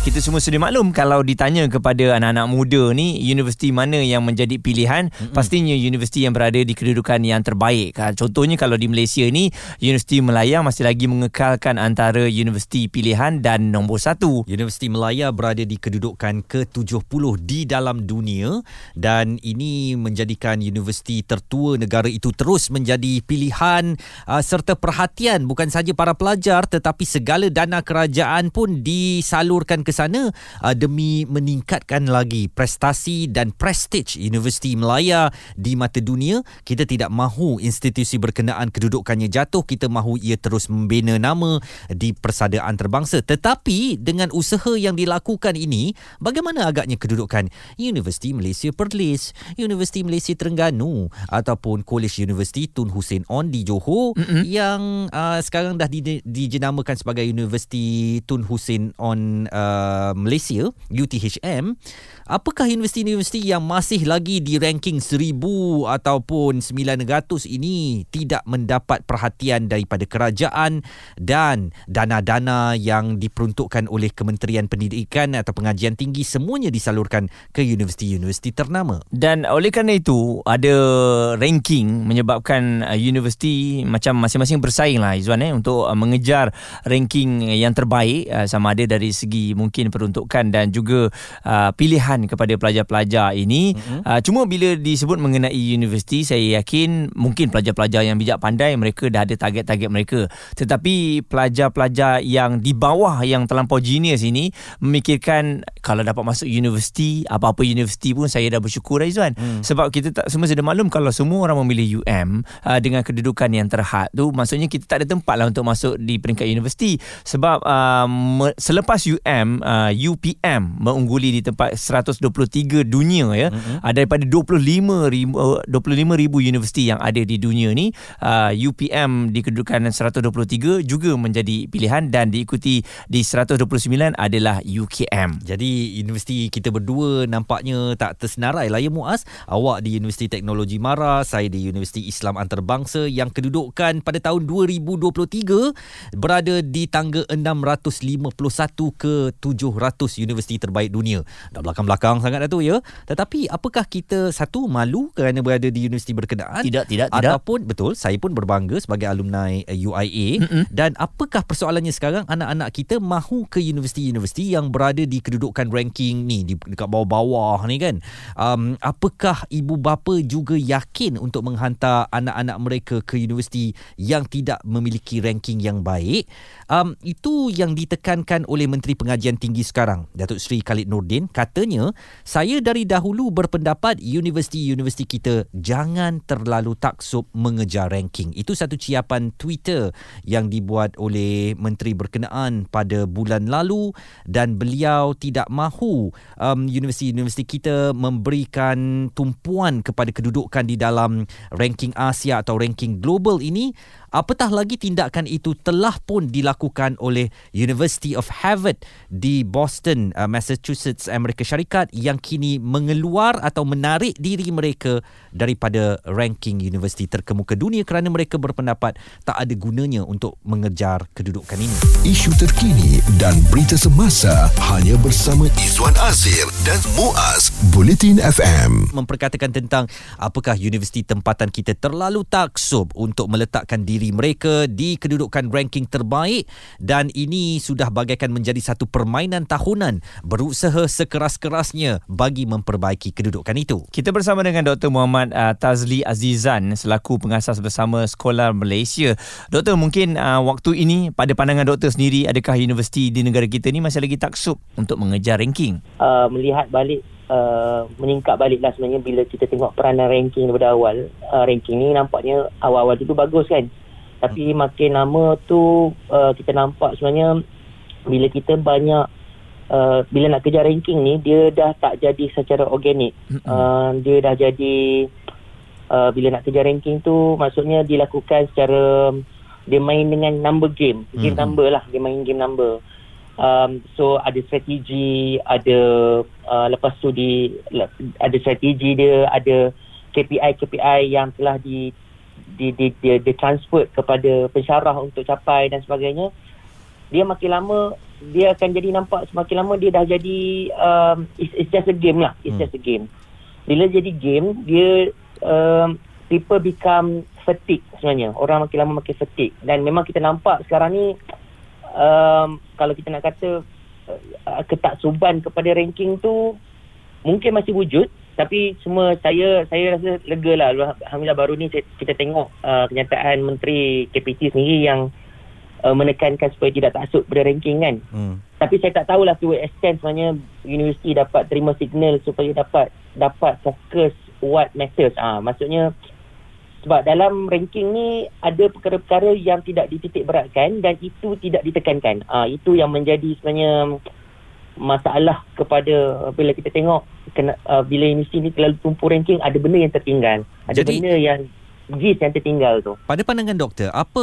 kita semua sudah maklum kalau ditanya kepada anak-anak muda ni universiti mana yang menjadi pilihan? Mm-hmm. pastinya universiti yang berada di kedudukan yang terbaik. Contohnya kalau di Malaysia ni Universiti Melaya masih lagi mengekalkan antara universiti pilihan dan nombor satu. Universiti Melaya berada di kedudukan ke-70 di dalam dunia dan ini menjadikan universiti tertua negara itu terus menjadi pilihan uh, serta perhatian bukan saja para pelajar tetapi segala dana kerajaan pun disalurkan ke sana uh, demi meningkatkan lagi prestasi dan prestige Universiti Melaya di mata dunia. Kita tidak mahu institusi berkenaan kedudukannya jatuh. Kita mahu ia terus membina nama di persada antarabangsa. Tetapi dengan usaha yang dilakukan ini, bagaimana agaknya kedudukan Universiti Malaysia Perlis, Universiti Malaysia Terengganu ataupun College University Tun Hussein On di Johor mm-hmm. yang uh, sekarang dah di, dijenamakan sebagai Universiti Tun Hussein On uh, Uh, Malaysia UTHM apakah universiti-universiti yang masih lagi di ranking 1000 ataupun 900 ini tidak mendapat perhatian daripada kerajaan dan dana-dana yang diperuntukkan oleh Kementerian Pendidikan atau Pengajian Tinggi semuanya disalurkan ke universiti-universiti ternama? Dan oleh kerana itu ada ranking menyebabkan uh, universiti macam masing-masing bersaing lah Izwan eh, untuk uh, mengejar ranking yang terbaik sama ada dari segi mungkin mungkin peruntukan dan juga uh, pilihan kepada pelajar-pelajar ini mm-hmm. uh, cuma bila disebut mengenai universiti saya yakin mungkin pelajar-pelajar yang bijak pandai mereka dah ada target-target mereka tetapi pelajar-pelajar yang di bawah yang terlampau genius ini memikirkan kalau dapat masuk universiti apa-apa universiti pun saya dah bersyukur Aizwan mm. sebab kita tak semua sudah maklum kalau semua orang memilih UM uh, dengan kedudukan yang terhad tu maksudnya kita tak ada tempat lah untuk masuk di peringkat universiti sebab uh, selepas UM uh, UPM mengungguli di tempat 123 dunia ya. Mm-hmm. uh, daripada 25 ribu, uh, 25 ribu universiti yang ada di dunia ni uh, UPM di kedudukan 123 juga menjadi pilihan dan diikuti di 129 adalah UKM jadi universiti kita berdua nampaknya tak tersenarai lah ya Muaz. Awak di Universiti Teknologi Mara saya di Universiti Islam Antarabangsa yang kedudukan pada tahun 2023 berada di tangga 651 ke 700 universiti terbaik dunia. Dah belakang-belakang sangat dah tu ya. Tetapi apakah kita satu malu kerana berada di universiti berkenaan? Tidak, tidak, tidak. Ataupun betul, saya pun berbangga sebagai alumni UIA eh, Mm-mm. dan apakah persoalannya sekarang anak-anak kita mahu ke universiti-universiti yang berada di kedudukan ranking ni di dekat bawah-bawah ni kan. Um, apakah ibu bapa juga yakin untuk menghantar anak-anak mereka ke universiti yang tidak memiliki ranking yang baik? Um, itu yang ditekankan oleh Menteri Pengajian tinggi sekarang. Datuk Seri Khalid Nordin katanya saya dari dahulu berpendapat universiti-universiti kita jangan terlalu taksub mengejar ranking. Itu satu ciapan Twitter yang dibuat oleh menteri berkenaan pada bulan lalu dan beliau tidak mahu um, universiti-universiti kita memberikan tumpuan kepada kedudukan di dalam ranking Asia atau ranking global ini apatah lagi tindakan itu telah pun dilakukan oleh University of Harvard di Boston, uh, Massachusetts, Amerika Syarikat yang kini mengeluar atau menarik diri mereka daripada ranking universiti terkemuka dunia kerana mereka berpendapat tak ada gunanya untuk mengejar kedudukan ini. Isu terkini dan berita semasa hanya bersama Izwan Azir dan Muaz Bulletin FM. Memperkatakan tentang apakah universiti tempatan kita terlalu taksub untuk meletakkan diri mereka di kedudukan ranking terbaik dan ini sudah bagaikan menjadi satu permainan tahunan berusaha sekeras-kerasnya bagi memperbaiki kedudukan itu. Kita bersama dengan Dr. Muhammad uh, Tazli Azizan selaku pengasas bersama Sekolah Malaysia. Doktor, mungkin uh, waktu ini pada pandangan doktor sendiri adakah universiti di negara kita ni masih lagi taksub untuk mengejar ranking? Uh, melihat balik Uh, meningkat baliklah sebenarnya bila kita tengok peranan ranking daripada awal uh, ranking ni nampaknya awal-awal tu bagus kan tapi hmm. makin lama tu uh, kita nampak sebenarnya bila kita banyak uh, bila nak kejar ranking ni dia dah tak jadi secara organik uh, dia dah jadi uh, bila nak kejar ranking tu maksudnya dilakukan secara dia main dengan number game game mm-hmm. number lah dia main game number um, so ada strategi ada uh, lepas tu di ada strategi dia ada KPI-KPI yang telah di di di di, di transfer kepada pensyarah untuk capai dan sebagainya dia makin lama dia akan jadi nampak semakin lama dia dah jadi um, it's, it's just a game lah. It's Hmm. just a game. Bila jadi game dia um, people become fatigue sebenarnya. Orang makin lama makin fatigue. Dan memang kita nampak sekarang ni um, kalau kita nak kata uh, ketaksuban kepada ranking tu mungkin masih wujud tapi semua saya saya rasa lega lah. Alhamdulillah baru ni kita tengok uh, kenyataan Menteri KPT sendiri yang uh, menekankan supaya tidak taksub pada ranking kan. Hmm. tapi saya tak tahulah to what extent sebenarnya universiti dapat terima signal supaya dapat dapat fokus what matters. Ah maksudnya sebab dalam ranking ni ada perkara-perkara yang tidak dititik beratkan dan itu tidak ditekankan. Ah itu yang menjadi sebenarnya masalah kepada bila kita tengok kena, uh, bila universiti ni terlalu tumpu ranking ada benda yang tertinggal. Ada Jadi- benda yang gis yang tertinggal tu. Pada pandangan doktor, apa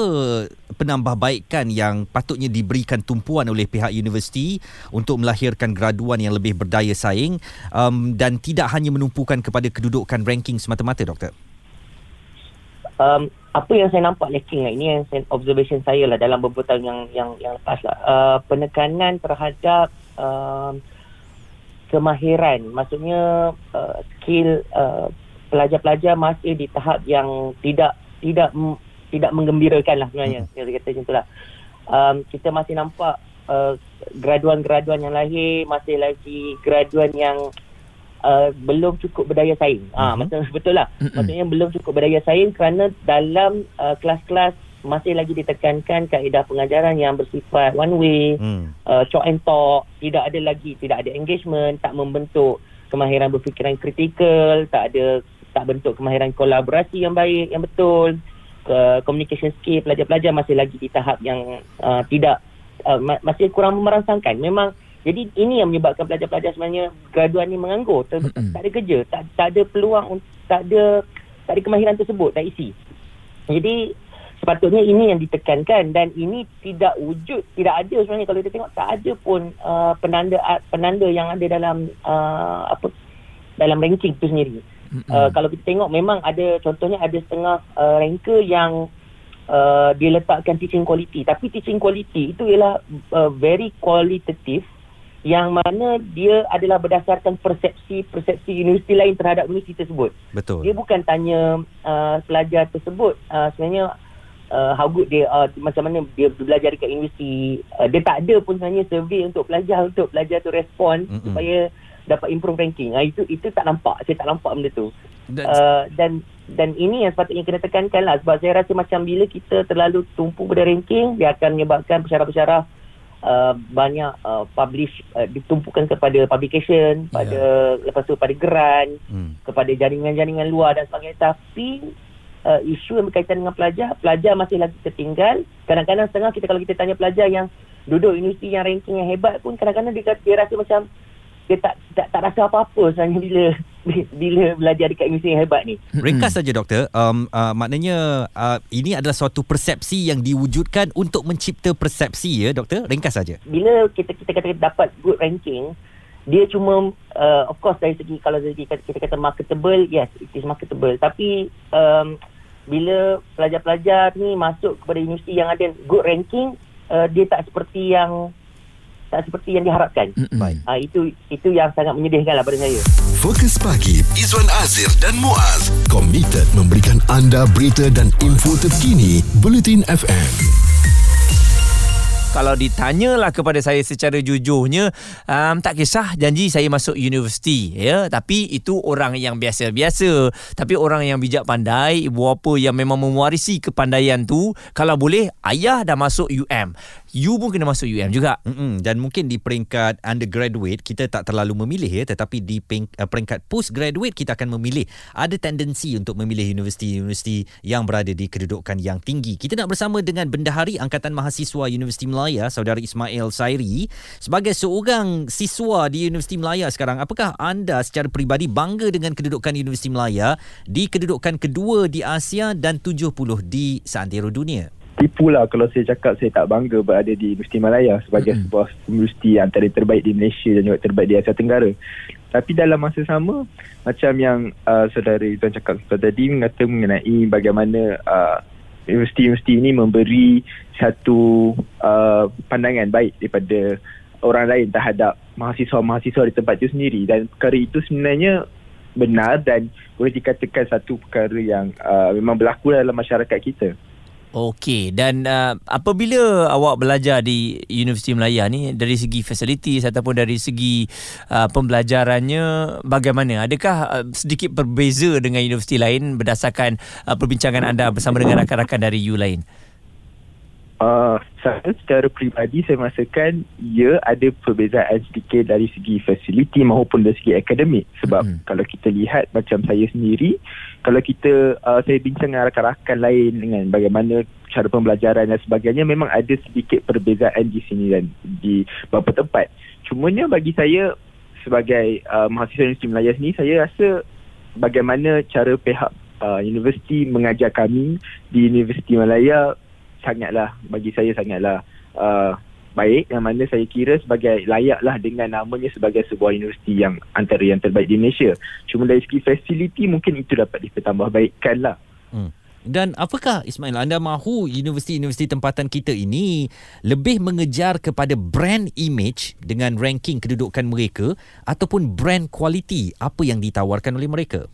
penambahbaikan yang patutnya diberikan tumpuan oleh pihak universiti untuk melahirkan graduan yang lebih berdaya saing um, dan tidak hanya menumpukan kepada kedudukan ranking semata-mata doktor? um, apa yang saya nampak lacking lah, ini yang saya, observation saya lah dalam beberapa tahun yang yang yang lepas lah. Uh, penekanan terhadap um, kemahiran maksudnya uh, skill uh, pelajar-pelajar masih di tahap yang tidak tidak m- tidak menggembirakan lah sebenarnya saya kata macam itulah um, kita masih nampak uh, graduan-graduan yang lahir masih lagi graduan yang uh, belum cukup berdaya saing. Ah, Mhm. maksudnya betul lah. Mm-mm. Maksudnya belum cukup berdaya saing kerana dalam uh, kelas-kelas masih lagi ditekankan kaedah pengajaran yang bersifat one way, Hmm. uh, chalk and talk, tidak ada lagi, tidak ada engagement, tak membentuk kemahiran berfikiran kritikal, tak ada tak bentuk kemahiran kolaborasi yang baik, yang betul. Ke communication skill pelajar-pelajar masih lagi di tahap yang uh, tidak uh, ma- masih kurang merangsangkan. Memang jadi ini yang menyebabkan pelajar-pelajar sebenarnya graduan ni menganggur, ter, tak ada kerja, tak tak ada peluang, un- tak ada tak ada kemahiran tersebut, tak isi. Jadi sepatutnya ini yang ditekankan dan ini tidak wujud, tidak ada sebenarnya kalau kita tengok tak ada pun uh, penanda penanda yang ada dalam uh, apa dalam ranking itu sendiri. Uh, kalau kita tengok memang ada contohnya ada setengah uh, ranker yang uh, dia letakkan teaching quality tapi teaching quality itu ialah uh, very qualitative yang mana dia adalah berdasarkan persepsi-persepsi universiti lain terhadap universiti tersebut. Betul. Dia bukan tanya uh, pelajar tersebut uh, sebenarnya uh, how good dia uh, macam mana dia belajar dekat universiti. Uh, dia tak ada pun sebenarnya survey untuk pelajar untuk pelajar tu respon Mm-mm. supaya dapat improve ranking. Uh, itu itu tak nampak. Saya tak nampak benda tu. Dan, Uh, dan dan ini yang sepatutnya kena tekankan lah sebab saya rasa macam bila kita terlalu tumpu pada ranking dia akan menyebabkan pensyarah-pensyarah uh, banyak uh, publish uh, ditumpukan kepada publication pada lepas tu pada grant hmm. kepada jaringan-jaringan luar dan sebagainya tapi uh, isu yang berkaitan dengan pelajar pelajar masih lagi tertinggal. Kadang-kadang setengah kita kalau kita tanya pelajar yang duduk universiti yang ranking yang hebat pun kadang-kadang dia, dia rasa macam dia tak tak, tak rasa apa-apa sebenarnya bila bila belajar dekat universiti yang hebat ni. Ringkas saja doktor, um, uh, maknanya uh, ini adalah suatu persepsi yang diwujudkan untuk mencipta persepsi ya doktor. Ringkas saja. bila kita kita kata dapat good ranking dia cuma uh, of course dari segi kalau dari segi kata- kita kata marketable yes it is marketable. Tapi um, bila pelajar-pelajar ni masuk kepada universiti yang ada good ranking uh, dia tak seperti yang tak seperti yang diharapkan Baik. uh, itu itu yang sangat menyedihkan lah pada saya Fokus pagi Izwan Azir dan Muaz komited memberikan anda berita dan info terkini Bulletin FM. Kalau ditanyalah kepada saya secara jujurnya um, tak kisah janji saya masuk universiti ya. Tapi itu orang yang biasa-biasa. Tapi orang yang bijak pandai ibu bapa yang memang mewarisi kepandaian tu kalau boleh ayah dah masuk UM you pun kena masuk UM juga Mm-mm. Dan mungkin di peringkat undergraduate kita tak terlalu memilih ya tetapi di uh, peringkat postgraduate kita akan memilih ada tendensi untuk memilih universiti-universiti yang berada di kedudukan yang tinggi. Kita nak bersama dengan Bendahari Angkatan Mahasiswa Universiti Melaya saudara Ismail Sairi sebagai seorang siswa di Universiti Melaya sekarang apakah anda secara peribadi bangga dengan kedudukan Universiti Melaya di kedudukan kedua di Asia dan 70 di seantero dunia? Tipulah kalau saya cakap saya tak bangga berada di Universiti Malaya sebagai mm-hmm. sebuah universiti antara terbaik di Malaysia dan juga terbaik di Asia Tenggara. Tapi dalam masa sama macam yang uh, saudara Izzuan cakap tadi mengata mengenai bagaimana uh, universiti-universiti ini memberi satu uh, pandangan baik daripada orang lain terhadap mahasiswa-mahasiswa di tempat itu sendiri dan perkara itu sebenarnya benar dan boleh dikatakan satu perkara yang uh, memang berlaku dalam masyarakat kita. Okey dan uh, apabila awak belajar di Universiti Melaya ni dari segi facilities ataupun dari segi uh, pembelajarannya bagaimana? Adakah uh, sedikit berbeza dengan universiti lain berdasarkan uh, perbincangan anda bersama dengan rakan-rakan dari U lain? Uh, saya secara peribadi saya merasakan ia ada perbezaan sedikit dari segi fasiliti maupun dari segi akademik. Sebab hmm. kalau kita lihat macam saya sendiri kalau kita uh, saya bincang dengan rakan-rakan lain dengan bagaimana cara pembelajaran dan sebagainya memang ada sedikit perbezaan di sini dan di beberapa tempat. Cumanya bagi saya sebagai uh, mahasiswa Universiti Melaya sini saya rasa bagaimana cara pihak uh, universiti mengajar kami di Universiti Malaya sangatlah bagi saya sangatlah uh, baik yang mana saya kira sebagai layaklah dengan namanya sebagai sebuah universiti yang antara yang terbaik di Malaysia. Cuma dari segi fasiliti mungkin itu dapat ditambah baikkan lah. Hmm. Dan apakah Ismail anda mahu universiti-universiti tempatan kita ini lebih mengejar kepada brand image dengan ranking kedudukan mereka ataupun brand quality apa yang ditawarkan oleh mereka?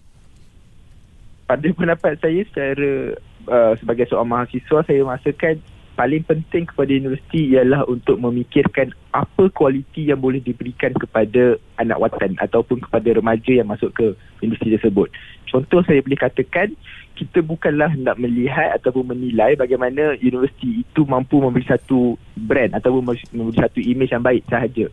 Pada pendapat saya secara uh, sebagai seorang mahasiswa saya merasakan paling penting kepada universiti ialah untuk memikirkan apa kualiti yang boleh diberikan kepada anak watan ataupun kepada remaja yang masuk ke universiti tersebut. Contoh saya boleh katakan kita bukanlah nak melihat ataupun menilai bagaimana universiti itu mampu memberi satu brand ataupun memberi satu image yang baik sahaja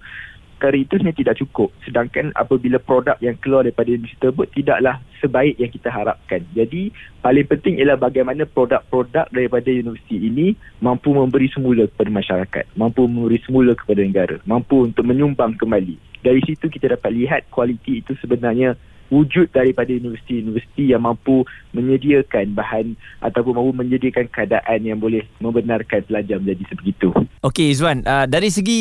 perkara itu sebenarnya tidak cukup. Sedangkan apabila produk yang keluar daripada industri tersebut tidaklah sebaik yang kita harapkan. Jadi paling penting ialah bagaimana produk-produk daripada universiti ini mampu memberi semula kepada masyarakat mampu memberi semula kepada negara mampu untuk menyumbang kembali. Dari situ kita dapat lihat kualiti itu sebenarnya wujud daripada universiti-universiti yang mampu menyediakan bahan ataupun mampu menyediakan keadaan yang boleh membenarkan pelajar menjadi sebegitu. Okey Izwan, uh, dari segi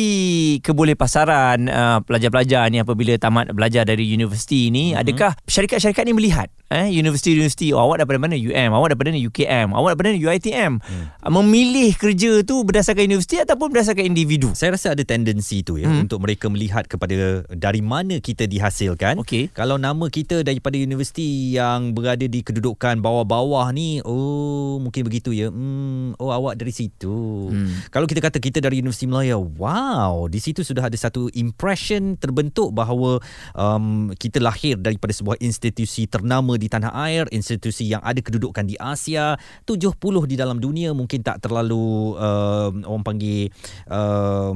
keboleh pasaran uh, pelajar-pelajar ni apabila tamat belajar dari universiti ini, mm-hmm. adakah syarikat-syarikat ni melihat eh universiti-universiti oh, awak daripada mana UM awak daripada mana UKM awak daripada mana UiTM hmm. memilih kerja tu berdasarkan universiti ataupun berdasarkan individu saya rasa ada tendensi tu ya hmm. untuk mereka melihat kepada dari mana kita dihasilkan okay. kalau nama kita daripada universiti yang berada di kedudukan bawah-bawah ni oh mungkin begitu ya hmm oh awak dari situ hmm. kalau kita kata kita dari Universiti Melaya wow di situ sudah ada satu impression terbentuk bahawa um, kita lahir daripada sebuah institusi ternama di tanah air, institusi yang ada kedudukan di Asia, 70 di dalam dunia mungkin tak terlalu uh, orang panggil uh,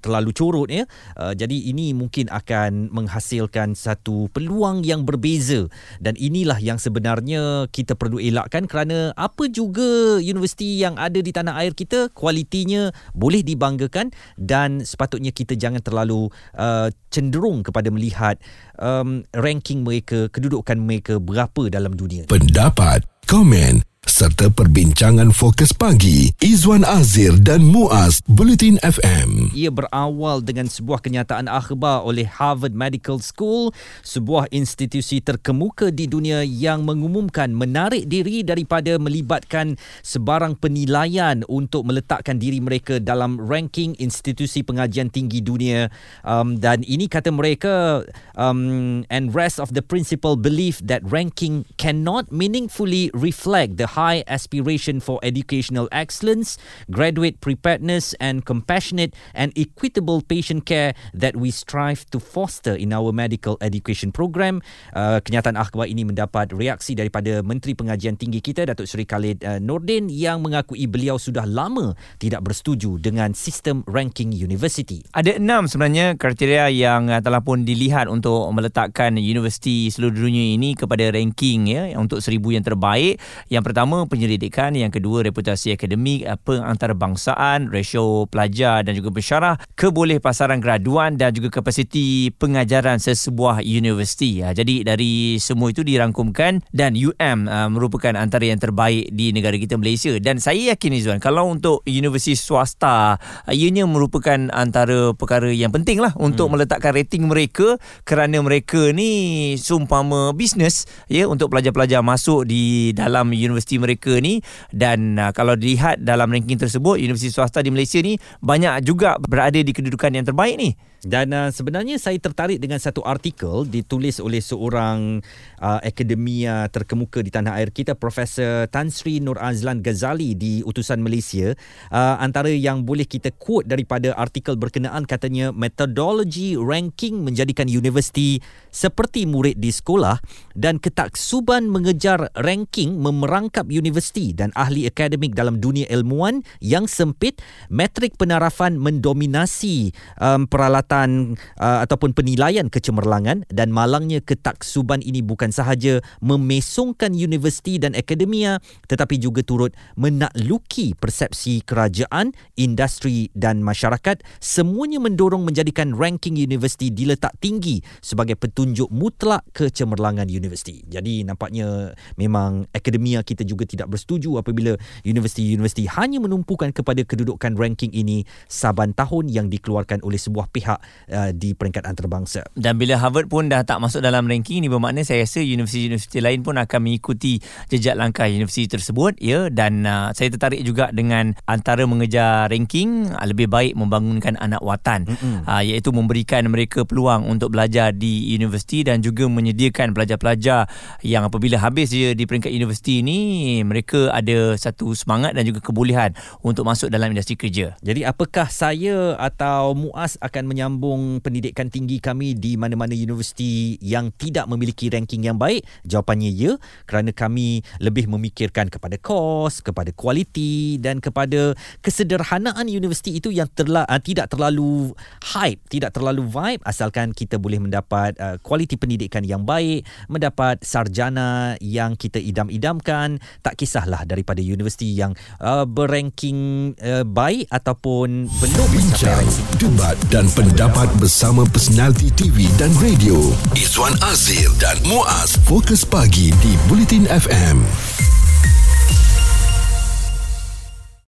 terlalu corot ya. Uh, jadi ini mungkin akan menghasilkan satu peluang yang berbeza dan inilah yang sebenarnya kita perlu elakkan kerana apa juga universiti yang ada di tanah air kita kualitinya boleh dibanggakan dan sepatutnya kita jangan terlalu uh, cenderung kepada melihat um, ranking mereka, kedudukan mereka berapa dalam dunia. Pendapat, komen serta perbincangan fokus pagi Izwan Azir dan Muaz Bulletin FM. Ia berawal dengan sebuah kenyataan akhbar oleh Harvard Medical School, sebuah institusi terkemuka di dunia yang mengumumkan menarik diri daripada melibatkan sebarang penilaian untuk meletakkan diri mereka dalam ranking institusi pengajian tinggi dunia um, dan ini kata mereka um, and rest of the principal belief that ranking cannot meaningfully reflect the high aspiration for educational excellence, graduate preparedness, and compassionate and equitable patient care that we strive to foster in our medical education program. Uh, kenyataan akhbar ini mendapat reaksi daripada Menteri Pengajian Tinggi kita, Datuk Seri Khalid uh, Nordin, yang mengakui beliau sudah lama tidak bersetuju dengan sistem ranking universiti. Ada enam sebenarnya kriteria yang uh, telah pun dilihat untuk meletakkan universiti seluruh dunia ini kepada ranking ya untuk seribu yang terbaik. Yang pertama pertama penyelidikan, yang kedua reputasi akademik, pengantarbangsaan, rasio pelajar dan juga pensyarah, keboleh pasaran graduan dan juga kapasiti pengajaran sesebuah universiti. Uh, jadi dari semua itu dirangkumkan dan UM uh, merupakan antara yang terbaik di negara kita Malaysia dan saya yakin Izwan kalau untuk universiti swasta uh, ianya merupakan antara perkara yang penting lah untuk hmm. meletakkan rating mereka kerana mereka ni sumpama bisnes ya untuk pelajar-pelajar masuk di dalam universiti mereka ni. Dan uh, kalau dilihat dalam ranking tersebut universiti swasta di Malaysia ni banyak juga berada di kedudukan yang terbaik ni dan uh, sebenarnya saya tertarik dengan satu artikel ditulis oleh seorang uh, akademia terkemuka di tanah air kita Profesor Tan Sri Nur Azlan Ghazali di Utusan Malaysia. Uh, antara yang boleh kita quote daripada artikel berkenaan katanya metodologi ranking menjadikan universiti seperti murid di sekolah dan ketaksuban mengejar ranking memerangkap universiti dan ahli akademik dalam dunia ilmuwan yang sempit metrik penarafan mendominasi um, peralatan penilaian uh, ataupun penilaian kecemerlangan dan malangnya ketaksuban ini bukan sahaja memesongkan universiti dan akademia tetapi juga turut menakluki persepsi kerajaan, industri dan masyarakat semuanya mendorong menjadikan ranking universiti diletak tinggi sebagai petunjuk mutlak kecemerlangan universiti. Jadi nampaknya memang akademia kita juga tidak bersetuju apabila universiti-universiti hanya menumpukan kepada kedudukan ranking ini saban tahun yang dikeluarkan oleh sebuah pihak uh, di peringkat antarabangsa. Dan bila Harvard pun dah tak masuk dalam ranking ni bermakna saya rasa universiti-universiti lain pun akan mengikuti jejak langkah universiti tersebut ya dan uh, saya tertarik juga dengan antara mengejar ranking uh, lebih baik membangunkan anak watan uh, iaitu memberikan mereka peluang untuk belajar di universiti dan juga menyediakan pelajar-pelajar yang apabila habis dia di peringkat universiti ni mereka ada satu semangat dan juga kebolehan untuk masuk dalam industri kerja. Jadi apakah saya atau Muaz akan menyambut menyambung pendidikan tinggi kami di mana-mana universiti yang tidak memiliki ranking yang baik? Jawapannya ya, kerana kami lebih memikirkan kepada kos, kepada kualiti dan kepada kesederhanaan universiti itu yang terla, uh, tidak terlalu hype, tidak terlalu vibe. Asalkan kita boleh mendapat uh, kualiti pendidikan yang baik, mendapat sarjana yang kita idam-idamkan, tak kisahlah daripada universiti yang uh, berranking uh, baik ataupun belum Bincang, debat dan pendapat dapat bersama personaliti TV dan radio Izwan Azil dan Muaz Fokus Pagi di Bulletin FM.